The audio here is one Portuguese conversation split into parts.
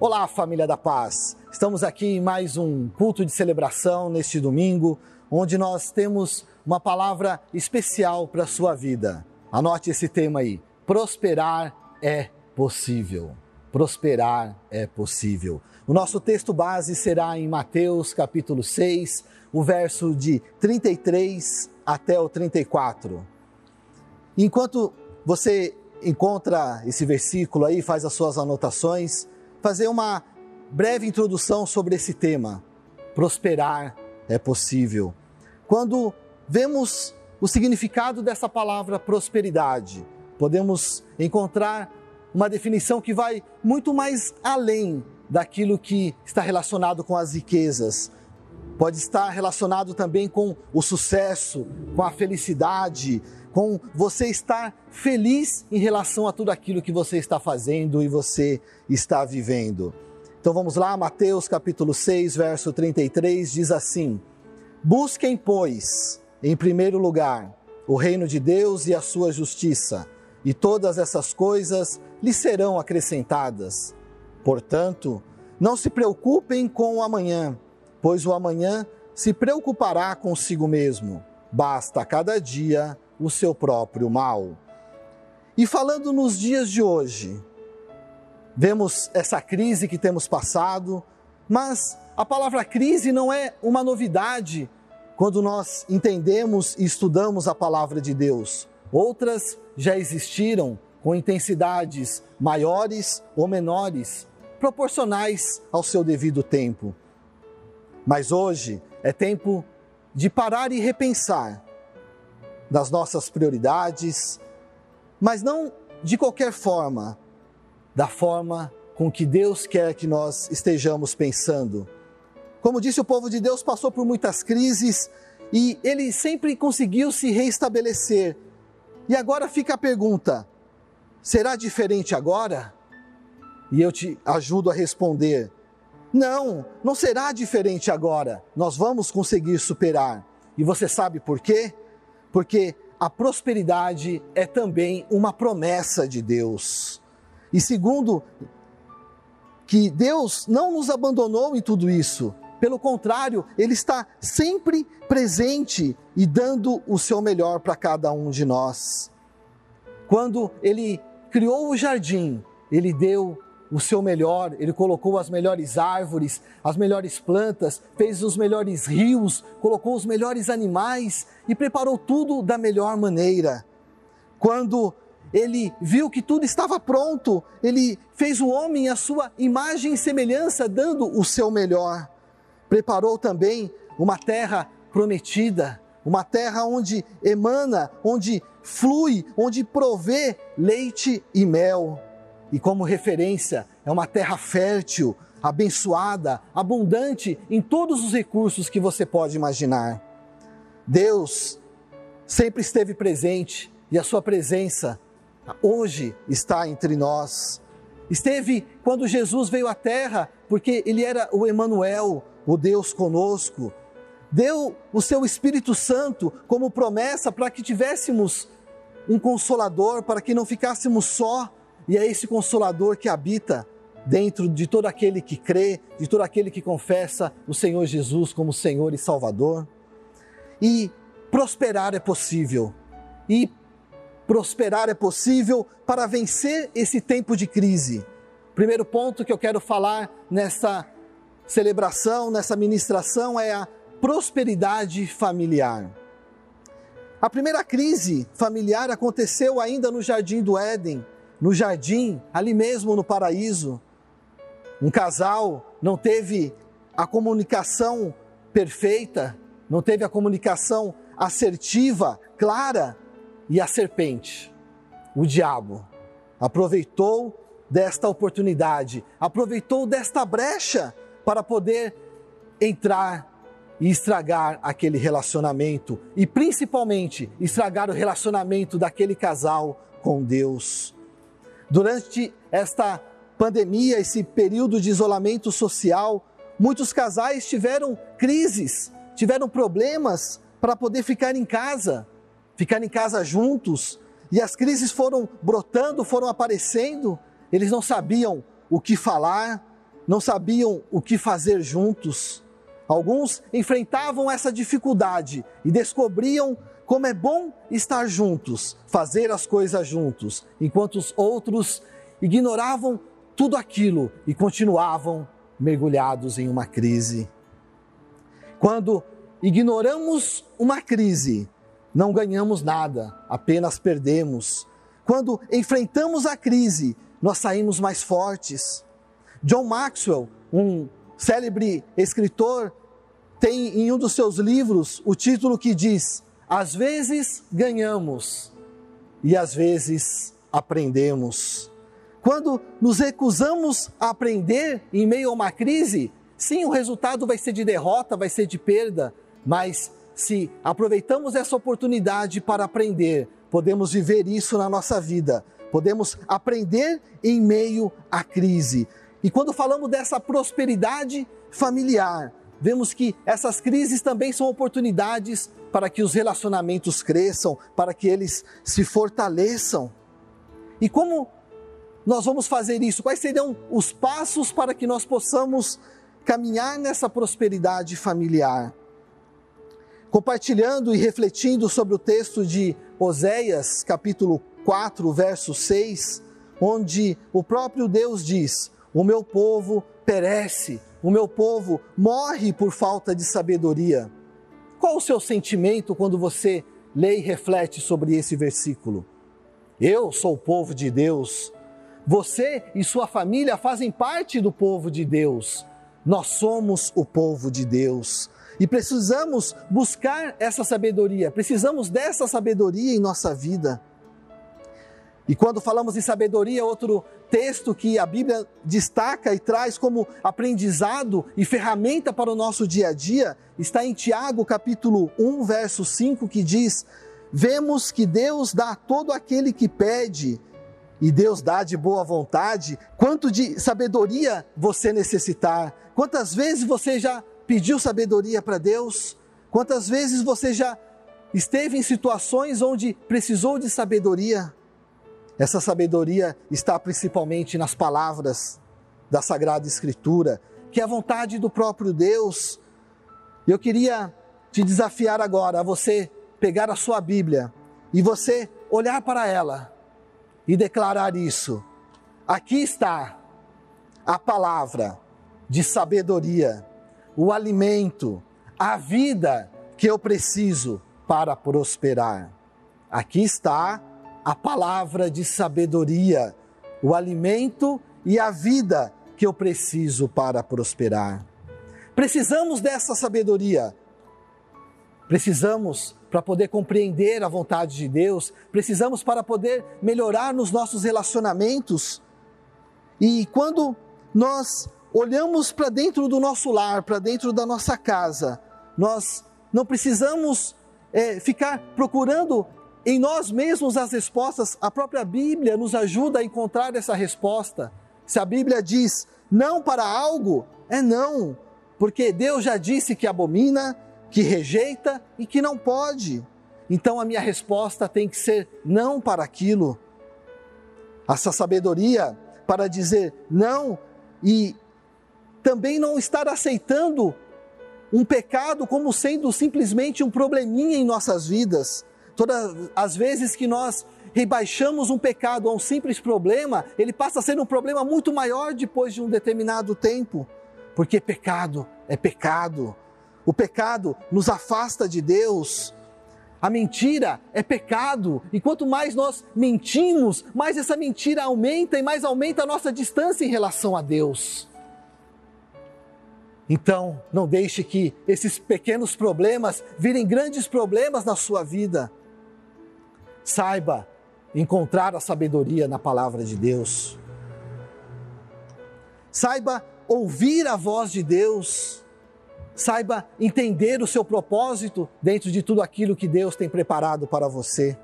Olá, família da paz. Estamos aqui em mais um culto de celebração neste domingo, onde nós temos uma palavra especial para a sua vida. Anote esse tema aí: prosperar é possível. Prosperar é possível. O nosso texto base será em Mateus capítulo 6, o verso de 33 até o 34. Enquanto você encontra esse versículo aí, faz as suas anotações, fazer uma breve introdução sobre esse tema. Prosperar é possível. Quando vemos o significado dessa palavra prosperidade, podemos encontrar uma definição que vai muito mais além daquilo que está relacionado com as riquezas. Pode estar relacionado também com o sucesso, com a felicidade, com você estar feliz em relação a tudo aquilo que você está fazendo e você está vivendo. Então vamos lá, Mateus capítulo 6, verso 33 diz assim: Busquem, pois, em primeiro lugar, o reino de Deus e a sua justiça, e todas essas coisas lhe serão acrescentadas. Portanto, não se preocupem com o amanhã, pois o amanhã se preocupará consigo mesmo. Basta cada dia o seu próprio mal. E falando nos dias de hoje, vemos essa crise que temos passado, mas a palavra crise não é uma novidade quando nós entendemos e estudamos a palavra de Deus. Outras já existiram com intensidades maiores ou menores, proporcionais ao seu devido tempo. Mas hoje é tempo de parar e repensar das nossas prioridades, mas não de qualquer forma, da forma com que Deus quer que nós estejamos pensando. Como disse, o povo de Deus passou por muitas crises e ele sempre conseguiu se reestabelecer. E agora fica a pergunta: será diferente agora? E eu te ajudo a responder: não, não será diferente agora. Nós vamos conseguir superar. E você sabe por quê? Porque a prosperidade é também uma promessa de Deus. E segundo, que Deus não nos abandonou em tudo isso. Pelo contrário, Ele está sempre presente e dando o seu melhor para cada um de nós. Quando Ele criou o jardim, Ele deu o seu melhor, ele colocou as melhores árvores, as melhores plantas, fez os melhores rios, colocou os melhores animais e preparou tudo da melhor maneira. Quando ele viu que tudo estava pronto, ele fez o homem à sua imagem e semelhança, dando o seu melhor. Preparou também uma terra prometida, uma terra onde emana, onde flui, onde provê leite e mel e como referência é uma terra fértil, abençoada, abundante em todos os recursos que você pode imaginar. Deus sempre esteve presente e a sua presença hoje está entre nós. Esteve quando Jesus veio à terra, porque ele era o Emanuel, o Deus conosco. Deu o seu Espírito Santo como promessa para que tivéssemos um consolador, para que não ficássemos só, e é esse consolador que habita dentro de todo aquele que crê, de todo aquele que confessa o Senhor Jesus como Senhor e Salvador. E prosperar é possível. E prosperar é possível para vencer esse tempo de crise. Primeiro ponto que eu quero falar nessa celebração, nessa ministração é a prosperidade familiar. A primeira crise familiar aconteceu ainda no jardim do Éden, no jardim, ali mesmo no paraíso. Um casal não teve a comunicação perfeita, não teve a comunicação assertiva, clara, e a serpente, o diabo, aproveitou desta oportunidade, aproveitou desta brecha para poder entrar e estragar aquele relacionamento e principalmente estragar o relacionamento daquele casal com Deus. Durante esta pandemia, esse período de isolamento social, muitos casais tiveram crises, tiveram problemas para poder ficar em casa, ficar em casa juntos, e as crises foram brotando, foram aparecendo, eles não sabiam o que falar, não sabiam o que fazer juntos. Alguns enfrentavam essa dificuldade e descobriam como é bom estar juntos, fazer as coisas juntos, enquanto os outros ignoravam tudo aquilo e continuavam mergulhados em uma crise. Quando ignoramos uma crise, não ganhamos nada, apenas perdemos. Quando enfrentamos a crise, nós saímos mais fortes. John Maxwell, um célebre escritor, tem em um dos seus livros o título que diz: Às vezes ganhamos e às vezes aprendemos. Quando nos recusamos a aprender em meio a uma crise, sim, o resultado vai ser de derrota, vai ser de perda, mas se aproveitamos essa oportunidade para aprender, podemos viver isso na nossa vida, podemos aprender em meio à crise. E quando falamos dessa prosperidade familiar, vemos que essas crises também são oportunidades para que os relacionamentos cresçam, para que eles se fortaleçam. E como nós vamos fazer isso? Quais seriam os passos para que nós possamos caminhar nessa prosperidade familiar? Compartilhando e refletindo sobre o texto de Oséias, capítulo 4, verso 6, onde o próprio Deus diz: O meu povo perece, o meu povo morre por falta de sabedoria. Qual o seu sentimento quando você lê e reflete sobre esse versículo? Eu sou o povo de Deus, você e sua família fazem parte do povo de Deus. Nós somos o povo de Deus. E precisamos buscar essa sabedoria, precisamos dessa sabedoria em nossa vida. E quando falamos em sabedoria, outro texto que a Bíblia destaca e traz como aprendizado e ferramenta para o nosso dia a dia está em Tiago, capítulo 1, verso 5, que diz: Vemos que Deus dá a todo aquele que pede, e Deus dá de boa vontade, quanto de sabedoria você necessitar. Quantas vezes você já pediu sabedoria para Deus? Quantas vezes você já esteve em situações onde precisou de sabedoria? Essa sabedoria está principalmente nas palavras da Sagrada Escritura, que é a vontade do próprio Deus. Eu queria te desafiar agora a você pegar a sua Bíblia e você olhar para ela e declarar isso. Aqui está a palavra de sabedoria, o alimento, a vida que eu preciso para prosperar. Aqui está a palavra de sabedoria, o alimento e a vida que eu preciso para prosperar. Precisamos dessa sabedoria. Precisamos para poder compreender a vontade de Deus, precisamos para poder melhorar nos nossos relacionamentos. E quando nós olhamos para dentro do nosso lar, para dentro da nossa casa, nós não precisamos é, ficar procurando em nós mesmos as respostas, a própria Bíblia nos ajuda a encontrar essa resposta. Se a Bíblia diz não para algo, é não, porque Deus já disse que abomina, que rejeita e que não pode. Então a minha resposta tem que ser não para aquilo. Essa sabedoria para dizer não e também não estar aceitando um pecado como sendo simplesmente um probleminha em nossas vidas. Todas as vezes que nós rebaixamos um pecado a um simples problema, ele passa a ser um problema muito maior depois de um determinado tempo, porque pecado é pecado. O pecado nos afasta de Deus. A mentira é pecado, e quanto mais nós mentimos, mais essa mentira aumenta e mais aumenta a nossa distância em relação a Deus. Então, não deixe que esses pequenos problemas virem grandes problemas na sua vida. Saiba encontrar a sabedoria na palavra de Deus. Saiba ouvir a voz de Deus saiba entender o seu propósito dentro de tudo aquilo que Deus tem preparado para você.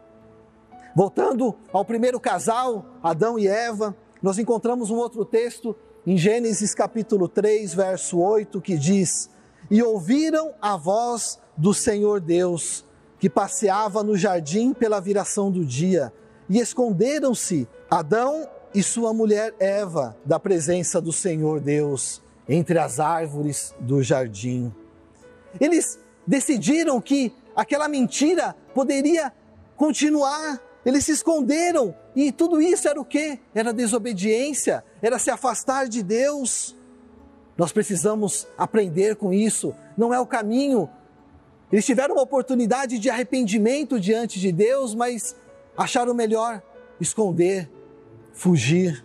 Voltando ao primeiro casal, Adão e Eva, nós encontramos um outro texto em Gênesis capítulo 3, verso 8, que diz: E ouviram a voz do Senhor Deus, que passeava no jardim pela viração do dia, e esconderam-se Adão e sua mulher Eva da presença do Senhor Deus entre as árvores do jardim. Eles decidiram que aquela mentira poderia continuar. Eles se esconderam e tudo isso era o que? Era desobediência, era se afastar de Deus. Nós precisamos aprender com isso, não é o caminho. Eles tiveram uma oportunidade de arrependimento diante de Deus, mas acharam melhor esconder, fugir,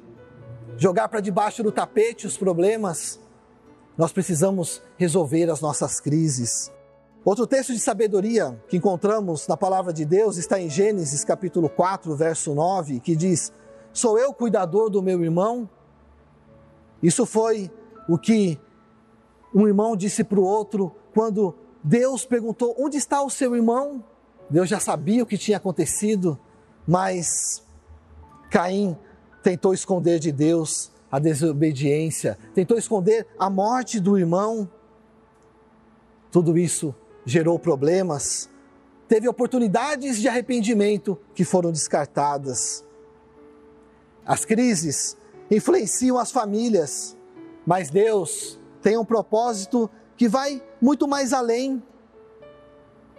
jogar para debaixo do tapete os problemas. Nós precisamos resolver as nossas crises. Outro texto de sabedoria que encontramos na palavra de Deus está em Gênesis capítulo 4, verso 9, que diz: Sou eu cuidador do meu irmão? Isso foi o que um irmão disse para o outro quando Deus perguntou: Onde está o seu irmão? Deus já sabia o que tinha acontecido, mas Caim tentou esconder de Deus a desobediência, tentou esconder a morte do irmão. Tudo isso gerou problemas, teve oportunidades de arrependimento que foram descartadas. As crises influenciam as famílias, mas Deus tem um propósito que vai muito mais além,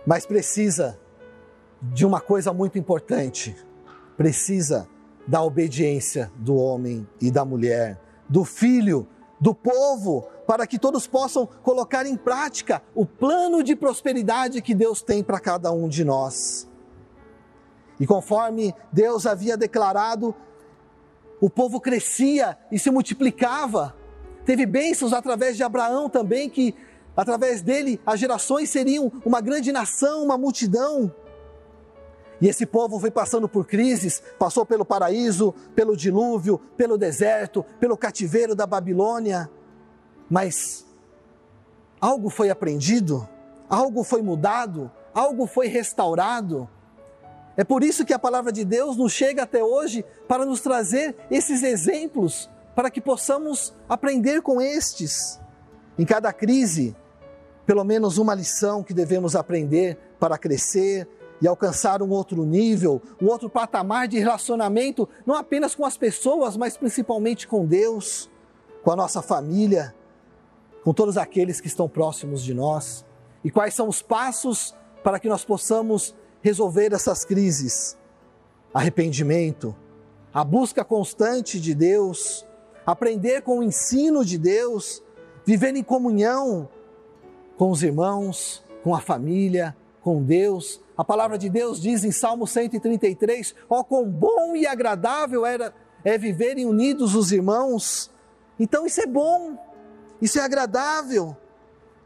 mas precisa de uma coisa muito importante: precisa da obediência do homem e da mulher, do filho, do povo, para que todos possam colocar em prática o plano de prosperidade que Deus tem para cada um de nós. E conforme Deus havia declarado, o povo crescia e se multiplicava. Teve bênçãos através de Abraão também, que através dele as gerações seriam uma grande nação, uma multidão. E esse povo foi passando por crises, passou pelo paraíso, pelo dilúvio, pelo deserto, pelo cativeiro da Babilônia. Mas algo foi aprendido, algo foi mudado, algo foi restaurado. É por isso que a palavra de Deus nos chega até hoje para nos trazer esses exemplos, para que possamos aprender com estes. Em cada crise, pelo menos uma lição que devemos aprender para crescer, e alcançar um outro nível, um outro patamar de relacionamento, não apenas com as pessoas, mas principalmente com Deus, com a nossa família, com todos aqueles que estão próximos de nós. E quais são os passos para que nós possamos resolver essas crises? Arrependimento, a busca constante de Deus, aprender com o ensino de Deus, viver em comunhão com os irmãos, com a família, com Deus. A palavra de Deus diz em Salmo 133: Ó, oh, quão bom e agradável era é viverem unidos os irmãos. Então isso é bom, isso é agradável,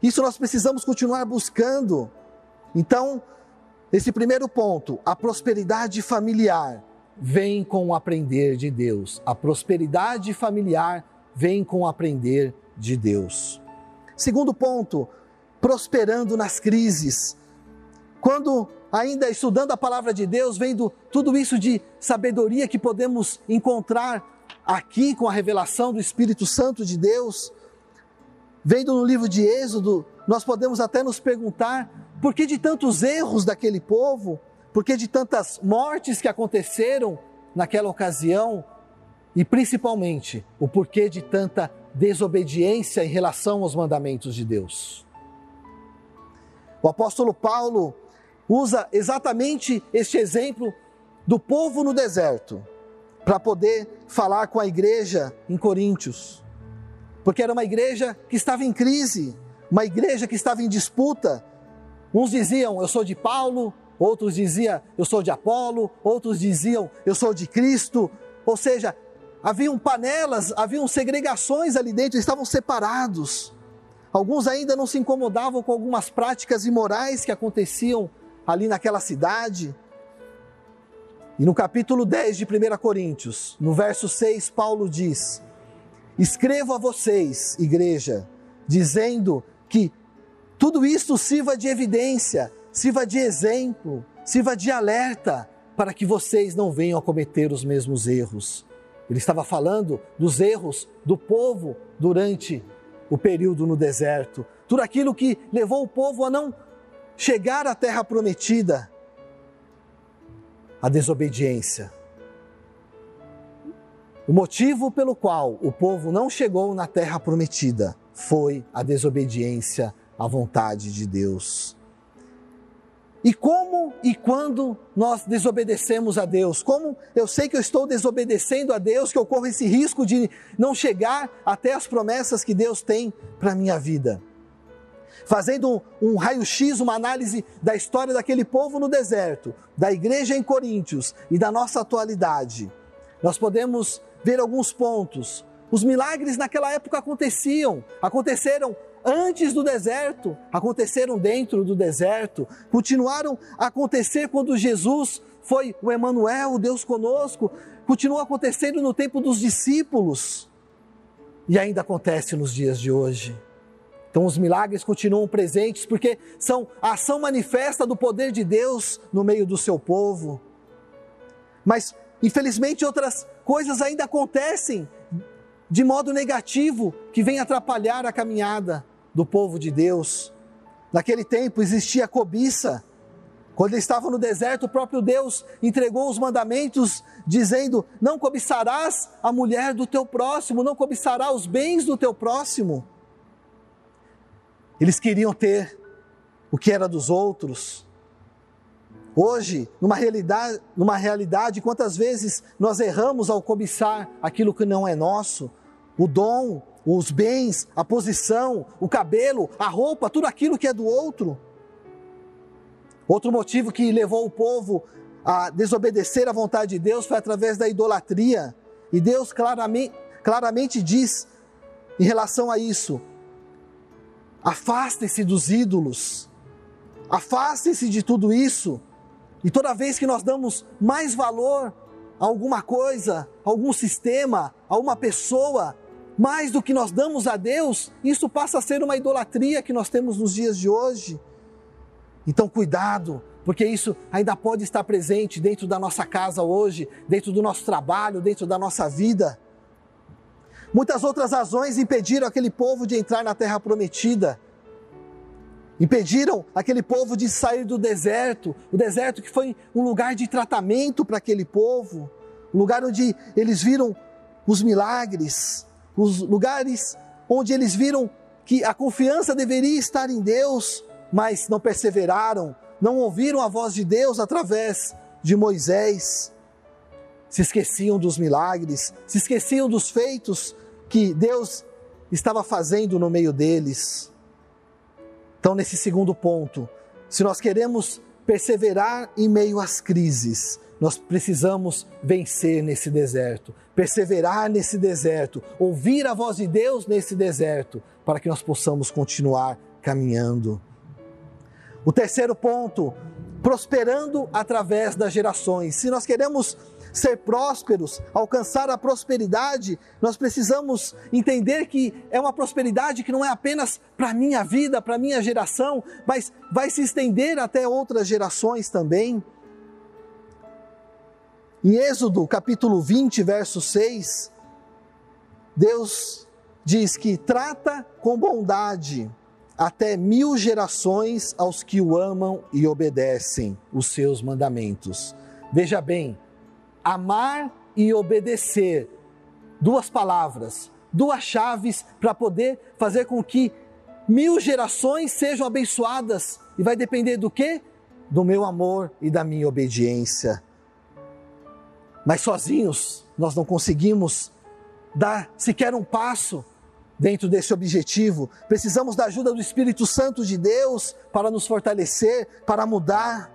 isso nós precisamos continuar buscando. Então, esse primeiro ponto, a prosperidade familiar, vem com o aprender de Deus. A prosperidade familiar vem com o aprender de Deus. Segundo ponto, prosperando nas crises. Quando ainda estudando a palavra de Deus, vendo tudo isso de sabedoria que podemos encontrar aqui com a revelação do Espírito Santo de Deus, vendo no livro de Êxodo, nós podemos até nos perguntar por que de tantos erros daquele povo, por que de tantas mortes que aconteceram naquela ocasião e principalmente o porquê de tanta desobediência em relação aos mandamentos de Deus. O apóstolo Paulo usa exatamente este exemplo do povo no deserto para poder falar com a igreja em Coríntios. Porque era uma igreja que estava em crise, uma igreja que estava em disputa. Uns diziam, eu sou de Paulo, outros diziam, eu sou de Apolo, outros diziam, eu sou de Cristo. Ou seja, haviam panelas, haviam segregações ali dentro, estavam separados. Alguns ainda não se incomodavam com algumas práticas imorais que aconteciam ali naquela cidade. E no capítulo 10 de 1 Coríntios, no verso 6, Paulo diz: Escrevo a vocês, igreja, dizendo que tudo isto sirva de evidência, sirva de exemplo, sirva de alerta, para que vocês não venham a cometer os mesmos erros. Ele estava falando dos erros do povo durante o período no deserto, tudo aquilo que levou o povo a não chegar à terra prometida, a desobediência. O motivo pelo qual o povo não chegou na terra prometida foi a desobediência à vontade de Deus. E como e quando nós desobedecemos a Deus? Como eu sei que eu estou desobedecendo a Deus, que eu corro esse risco de não chegar até as promessas que Deus tem para a minha vida? Fazendo um, um raio-x, uma análise da história daquele povo no deserto, da igreja em Coríntios e da nossa atualidade, nós podemos ver alguns pontos. Os milagres naquela época aconteciam, aconteceram antes do deserto, aconteceram dentro do deserto, continuaram a acontecer quando Jesus foi o Emanuel, o Deus conosco, continuou acontecendo no tempo dos discípulos e ainda acontece nos dias de hoje. Então os milagres continuam presentes porque são a ação manifesta do poder de Deus no meio do seu povo. Mas infelizmente outras coisas ainda acontecem de modo negativo que vem atrapalhar a caminhada do povo de Deus. Naquele tempo existia cobiça. Quando eles estavam no deserto, o próprio Deus entregou os mandamentos, dizendo: Não cobiçarás a mulher do teu próximo, não cobiçarás os bens do teu próximo. Eles queriam ter o que era dos outros. Hoje, numa realidade, numa realidade, quantas vezes nós erramos ao cobiçar aquilo que não é nosso, o dom, os bens, a posição, o cabelo, a roupa, tudo aquilo que é do outro. Outro motivo que levou o povo a desobedecer à vontade de Deus foi através da idolatria. E Deus claramente, claramente diz em relação a isso: afastem-se dos ídolos, afastem-se de tudo isso. E toda vez que nós damos mais valor a alguma coisa, a algum sistema, a uma pessoa, mais do que nós damos a Deus, isso passa a ser uma idolatria que nós temos nos dias de hoje. Então, cuidado, porque isso ainda pode estar presente dentro da nossa casa hoje, dentro do nosso trabalho, dentro da nossa vida. Muitas outras razões impediram aquele povo de entrar na terra prometida. Impediram aquele povo de sair do deserto, o deserto que foi um lugar de tratamento para aquele povo, um lugar onde eles viram os milagres, os lugares onde eles viram que a confiança deveria estar em Deus, mas não perseveraram, não ouviram a voz de Deus através de Moisés. Se esqueciam dos milagres, se esqueciam dos feitos que Deus estava fazendo no meio deles. Então, nesse segundo ponto, se nós queremos perseverar em meio às crises, nós precisamos vencer nesse deserto, perseverar nesse deserto, ouvir a voz de Deus nesse deserto, para que nós possamos continuar caminhando. O terceiro ponto, prosperando através das gerações. Se nós queremos ser prósperos, alcançar a prosperidade, nós precisamos entender que é uma prosperidade que não é apenas para a minha vida, para a minha geração, mas vai se estender até outras gerações também. Em Êxodo capítulo 20, verso 6, Deus diz que trata com bondade até mil gerações aos que o amam e obedecem os seus mandamentos. Veja bem, amar e obedecer, duas palavras, duas chaves para poder fazer com que mil gerações sejam abençoadas. E vai depender do que? Do meu amor e da minha obediência. Mas sozinhos nós não conseguimos dar sequer um passo dentro desse objetivo. Precisamos da ajuda do Espírito Santo de Deus para nos fortalecer, para mudar.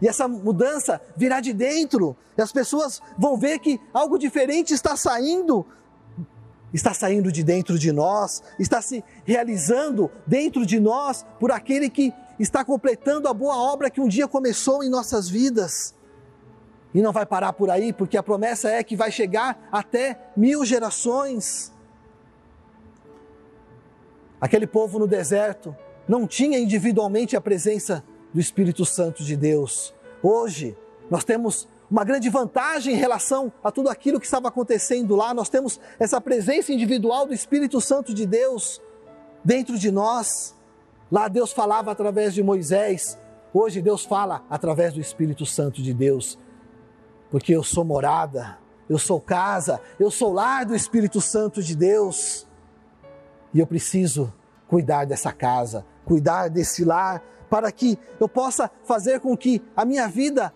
E essa mudança virá de dentro. E as pessoas vão ver que algo diferente está saindo. Está saindo de dentro de nós, está se realizando dentro de nós por aquele que está completando a boa obra que um dia começou em nossas vidas. E não vai parar por aí, porque a promessa é que vai chegar até mil gerações. Aquele povo no deserto não tinha individualmente a presença do Espírito Santo de Deus. Hoje, nós temos uma grande vantagem em relação a tudo aquilo que estava acontecendo lá. Nós temos essa presença individual do Espírito Santo de Deus dentro de nós. Lá Deus falava através de Moisés, hoje Deus fala através do Espírito Santo de Deus porque eu sou morada, eu sou casa, eu sou lar do Espírito Santo de Deus. E eu preciso cuidar dessa casa, cuidar desse lar, para que eu possa fazer com que a minha vida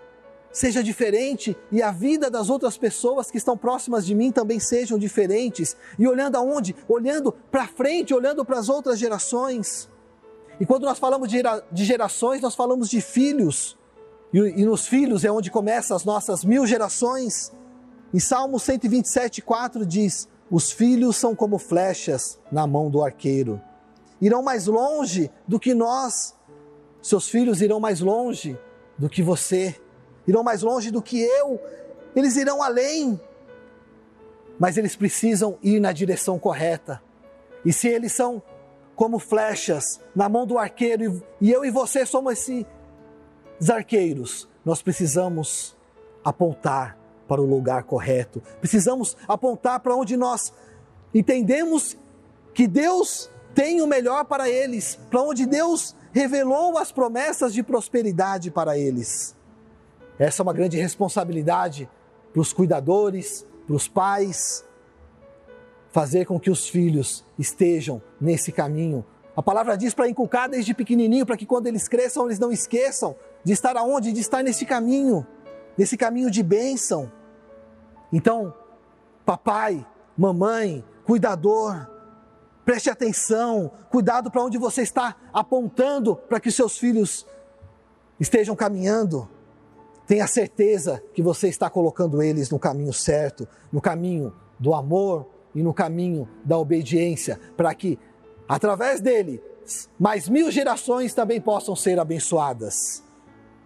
seja diferente e a vida das outras pessoas que estão próximas de mim também sejam diferentes. E olhando aonde? Olhando para frente, olhando para as outras gerações. E quando nós falamos de gerações, nós falamos de filhos. E, nos filhos é onde começam as nossas mil gerações. Em Salmo 127, 4 diz: Os filhos são como flechas na mão do arqueiro. Irão mais longe do que nós. Seus filhos irão mais longe do que você irão mais longe do que eu, eles irão além, mas eles precisam ir na direção correta. E se eles são como flechas na mão do arqueiro, e eu e você somos esses arqueiros, nós precisamos apontar para o lugar correto, precisamos apontar para onde nós entendemos que Deus tem o melhor para eles, para onde Deus revelou as promessas de prosperidade para eles. Essa é uma grande responsabilidade para os cuidadores, para os pais, fazer com que os filhos estejam nesse caminho. A palavra diz para inculcar desde pequenininho, para que quando eles cresçam, eles não esqueçam de estar aonde? De estar nesse caminho, nesse caminho de bênção. Então, papai, mamãe, cuidador, preste atenção, cuidado para onde você está apontando para que seus filhos estejam caminhando. Tenha certeza que você está colocando eles no caminho certo, no caminho do amor e no caminho da obediência, para que, através dele, mais mil gerações também possam ser abençoadas.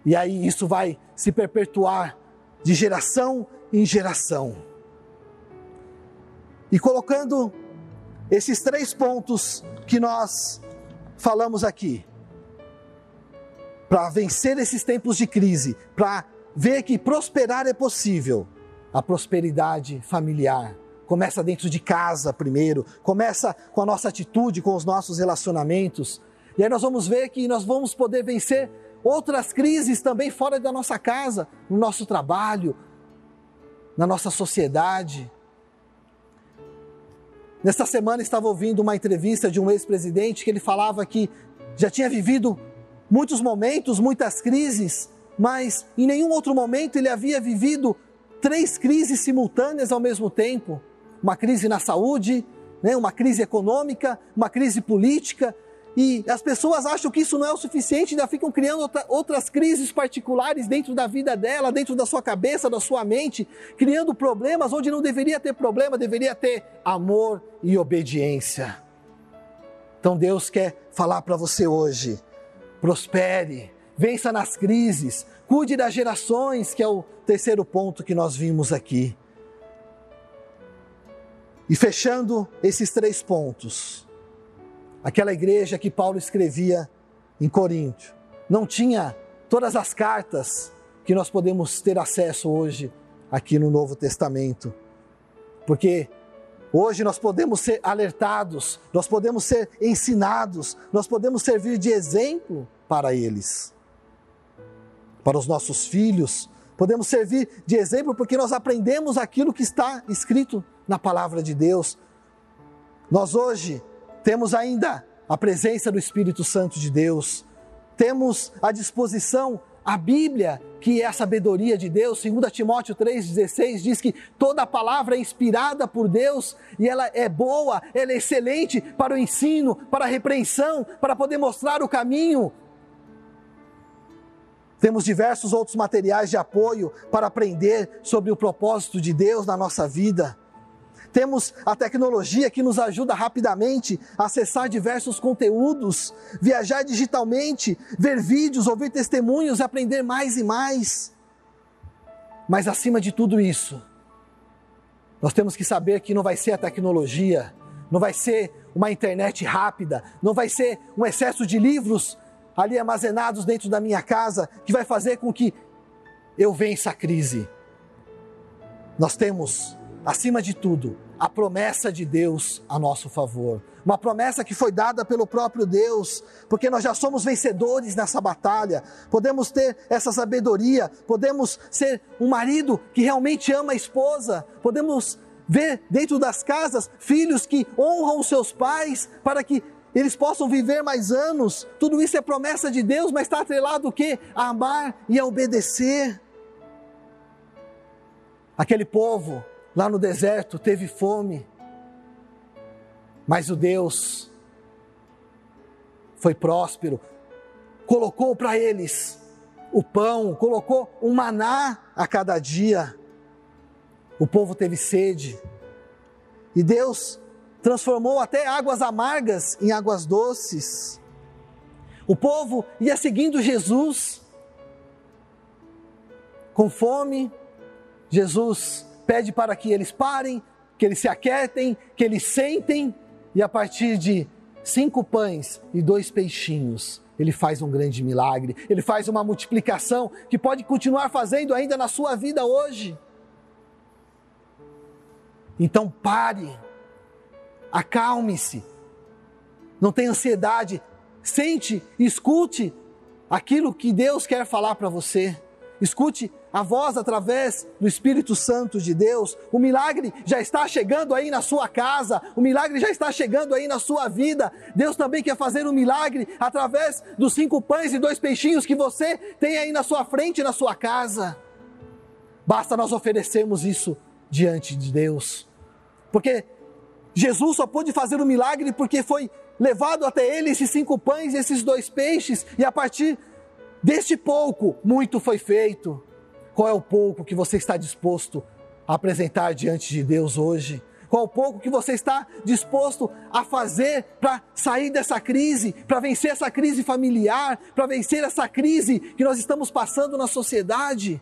E aí isso vai se perpetuar de geração em geração. E colocando esses três pontos que nós falamos aqui, para vencer esses tempos de crise, para vê que prosperar é possível. A prosperidade familiar começa dentro de casa primeiro, começa com a nossa atitude, com os nossos relacionamentos. E aí nós vamos ver que nós vamos poder vencer outras crises também fora da nossa casa, no nosso trabalho, na nossa sociedade. Nesta semana estava ouvindo uma entrevista de um ex-presidente que ele falava que já tinha vivido muitos momentos, muitas crises, mas em nenhum outro momento ele havia vivido três crises simultâneas ao mesmo tempo: uma crise na saúde, né, uma crise econômica, uma crise política. E as pessoas acham que isso não é o suficiente, ainda ficam criando outra, outras crises particulares dentro da vida dela, dentro da sua cabeça, da sua mente, criando problemas onde não deveria ter problema, deveria ter amor e obediência. Então Deus quer falar para você hoje: prospere, vença nas crises, cuide das gerações, que é o terceiro ponto que nós vimos aqui. E fechando esses três pontos, aquela igreja que Paulo escrevia em Coríntio, não tinha todas as cartas que nós podemos ter acesso hoje aqui no Novo Testamento. Porque hoje nós podemos ser alertados, nós podemos ser ensinados, nós podemos servir de exemplo para eles para os nossos filhos. Podemos servir de exemplo porque nós aprendemos aquilo que está escrito na palavra de Deus. Nós hoje temos ainda a presença do Espírito Santo de Deus, temos à disposição a Bíblia, que é a sabedoria de Deus. 2 Timóteo 3,16 diz que toda palavra é inspirada por Deus e ela é boa, ela é excelente para o ensino, para a repreensão, para poder mostrar o caminho temos diversos outros materiais de apoio para aprender sobre o propósito de Deus na nossa vida. Temos a tecnologia que nos ajuda rapidamente a acessar diversos conteúdos, viajar digitalmente, ver vídeos, ouvir testemunhos, aprender mais e mais. Mas acima de tudo isso, nós temos que saber que não vai ser a tecnologia, não vai ser uma internet rápida, não vai ser um excesso de livros ali armazenados dentro da minha casa que vai fazer com que eu vença a crise. Nós temos, acima de tudo, a promessa de Deus a nosso favor. Uma promessa que foi dada pelo próprio Deus, porque nós já somos vencedores nessa batalha. Podemos ter essa sabedoria, podemos ser um marido que realmente ama a esposa, podemos ver dentro das casas filhos que honram seus pais para que eles possam viver mais anos. Tudo isso é promessa de Deus, mas está atrelado o quê? A amar e a obedecer. Aquele povo lá no deserto teve fome, mas o Deus foi próspero, colocou para eles o pão, colocou um maná a cada dia. O povo teve sede e Deus transformou até águas amargas em águas doces. O povo ia seguindo Jesus com fome. Jesus pede para que eles parem, que eles se aquietem, que eles sentem, e a partir de cinco pães e dois peixinhos, ele faz um grande milagre, ele faz uma multiplicação que pode continuar fazendo ainda na sua vida hoje. Então pare, acalme-se, não tenha ansiedade, sente, escute aquilo que Deus quer falar para você. Escute a voz através do Espírito Santo de Deus. O milagre já está chegando aí na sua casa, o milagre já está chegando aí na sua vida. Deus também quer fazer um milagre através dos cinco pães e dois peixinhos que você tem aí na sua frente, na sua casa. Basta nós oferecermos isso diante de Deus, porque Jesus só pôde fazer um milagre porque foi levado até ele esses cinco pães e esses dois peixes, e a partir deste pouco, muito foi feito. Qual é o pouco que você está disposto a apresentar diante de Deus hoje? Qual é o pouco que você está disposto a fazer para sair dessa crise, para vencer essa crise familiar, para vencer essa crise que nós estamos passando na sociedade?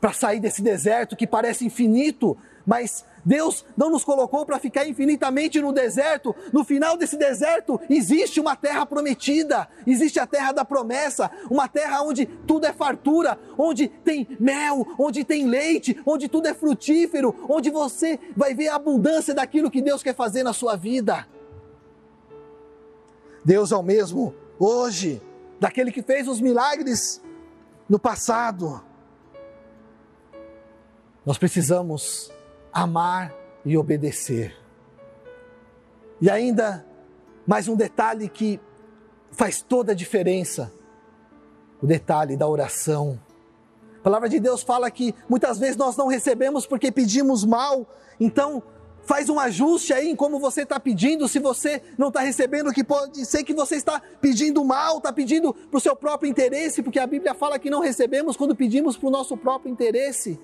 Para sair desse deserto que parece infinito, mas Deus não nos colocou para ficar infinitamente no deserto. No final desse deserto existe uma terra prometida, existe a terra da promessa, uma terra onde tudo é fartura, onde tem mel, onde tem leite, onde tudo é frutífero, onde você vai ver a abundância daquilo que Deus quer fazer na sua vida. Deus é o mesmo hoje, daquele que fez os milagres no passado. Nós precisamos amar e obedecer. E ainda mais um detalhe que faz toda a diferença: o detalhe da oração. A palavra de Deus fala que muitas vezes nós não recebemos porque pedimos mal, então faz um ajuste aí em como você está pedindo. Se você não está recebendo, que pode ser que você está pedindo mal, está pedindo para o seu próprio interesse, porque a Bíblia fala que não recebemos quando pedimos para o nosso próprio interesse.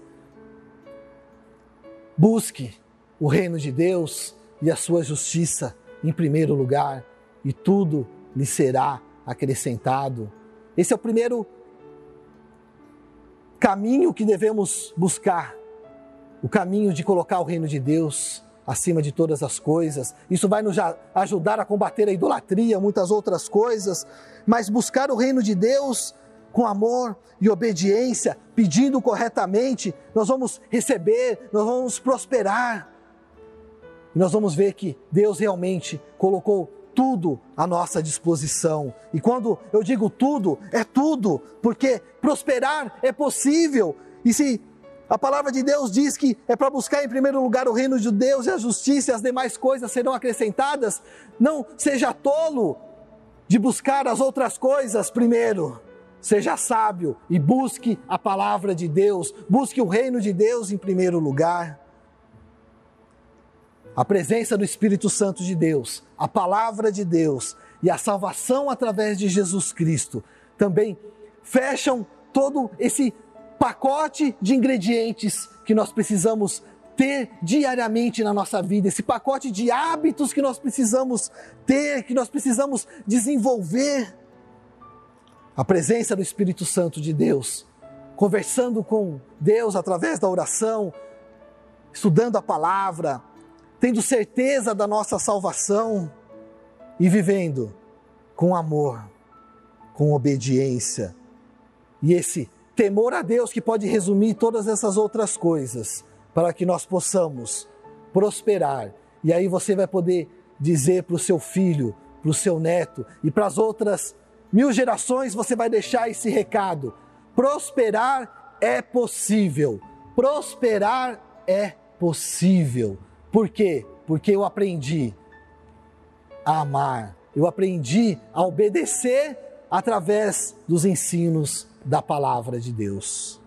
Busque o reino de Deus e a sua justiça em primeiro lugar, e tudo lhe será acrescentado. Esse é o primeiro caminho que devemos buscar, o caminho de colocar o reino de Deus acima de todas as coisas. Isso vai nos ajudar a combater a idolatria, muitas outras coisas, mas buscar o reino de Deus com amor e obediência, pedindo corretamente, nós vamos receber, nós vamos prosperar. E nós vamos ver que Deus realmente colocou tudo à nossa disposição. E quando eu digo tudo, é tudo, porque prosperar é possível. E se a palavra de Deus diz que é para buscar em primeiro lugar o reino de Deus e a justiça e as demais coisas serão acrescentadas, não seja tolo de buscar as outras coisas primeiro. Seja sábio e busque a palavra de Deus, busque o reino de Deus em primeiro lugar. A presença do Espírito Santo de Deus, a palavra de Deus e a salvação através de Jesus Cristo também fecham todo esse pacote de ingredientes que nós precisamos ter diariamente na nossa vida, esse pacote de hábitos que nós precisamos ter, que nós precisamos desenvolver a presença do Espírito Santo de Deus, conversando com Deus através da oração, estudando a palavra, tendo certeza da nossa salvação e vivendo com amor, com obediência. E esse temor a Deus que pode resumir todas essas outras coisas, para que nós possamos prosperar. E aí você vai poder dizer para o seu filho, para o seu neto e para as outras mil gerações, você vai deixar esse recado: prosperar é possível. Prosperar é possível. Por quê? Porque eu aprendi a amar, eu aprendi a obedecer através dos ensinos da palavra de Deus.